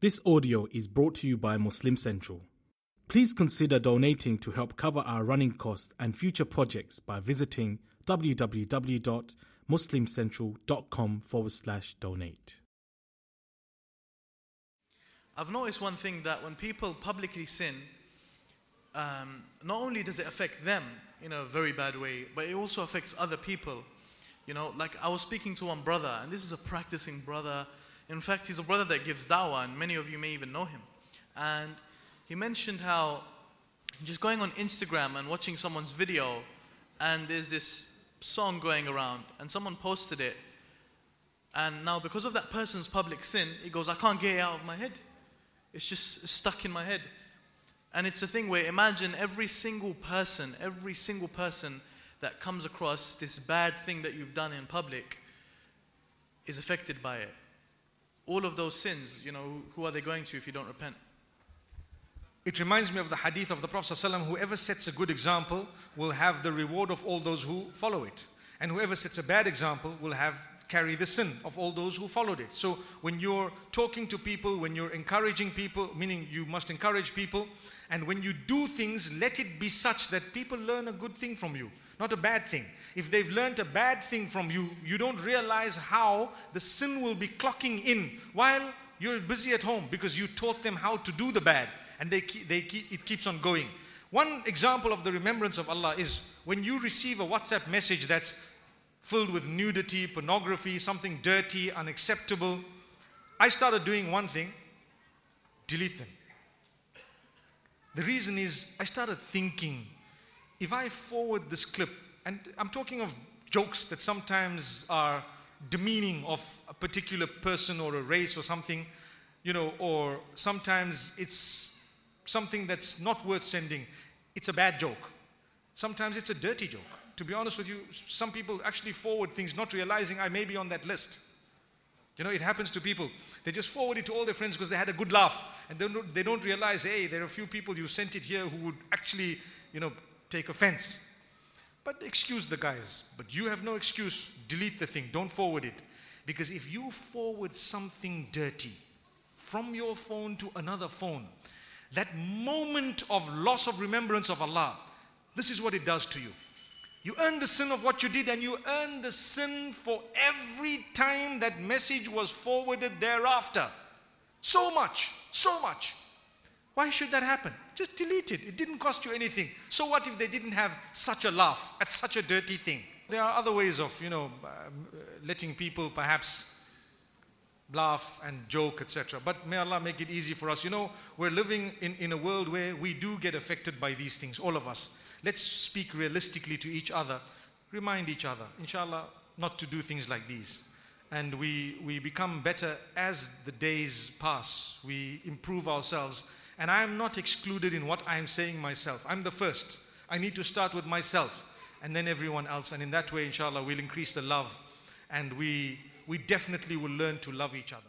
This audio is brought to you by Muslim Central. Please consider donating to help cover our running costs and future projects by visiting www.muslimcentral.com forward slash donate. I've noticed one thing that when people publicly sin, um, not only does it affect them in a very bad way, but it also affects other people. You know, like I was speaking to one brother, and this is a practicing brother. In fact, he's a brother that gives dawah, and many of you may even know him. And he mentioned how just going on Instagram and watching someone's video, and there's this song going around, and someone posted it. And now, because of that person's public sin, he goes, I can't get it out of my head. It's just stuck in my head. And it's a thing where imagine every single person, every single person that comes across this bad thing that you've done in public is affected by it. All of those sins, you know, who are they going to if you don't repent? It reminds me of the hadith of the Prophet ﷺ whoever sets a good example will have the reward of all those who follow it. And whoever sets a bad example will have carry the sin of all those who followed it. So when you're talking to people, when you're encouraging people, meaning you must encourage people, and when you do things, let it be such that people learn a good thing from you, not a bad thing. If they've learned a bad thing from you, you don't realize how the sin will be clocking in while you're busy at home because you taught them how to do the bad, and they they it keeps on going. One example of the remembrance of Allah is when you receive a WhatsApp message that's filled with nudity, pornography, something dirty, unacceptable. I started doing one thing delete them. The reason is I started thinking if I forward this clip, and I'm talking of jokes that sometimes are demeaning of a particular person or a race or something, you know, or sometimes it's something that's not worth sending. It's a bad joke. Sometimes it's a dirty joke. To be honest with you, some people actually forward things not realizing I may be on that list. You know, it happens to people. They just forward it to all their friends because they had a good laugh. And they don't, they don't realize, hey, there are a few people you sent it here who would actually, you know, take offense. But excuse the guys. But you have no excuse. Delete the thing. Don't forward it. Because if you forward something dirty from your phone to another phone, that moment of loss of remembrance of Allah, this is what it does to you. You earn the sin of what you did, and you earn the sin for every time that message was forwarded thereafter. So much, so much. Why should that happen? Just delete it. It didn't cost you anything. So what if they didn't have such a laugh at such a dirty thing? There are other ways of, you know, uh, letting people perhaps laugh and joke, etc. But may Allah make it easy for us. You know, we're living in, in a world where we do get affected by these things, all of us. Let's speak realistically to each other, remind each other, inshallah, not to do things like these. And we, we become better as the days pass. We improve ourselves. And I am not excluded in what I am saying myself. I'm the first. I need to start with myself and then everyone else. And in that way, inshallah, we'll increase the love and we, we definitely will learn to love each other.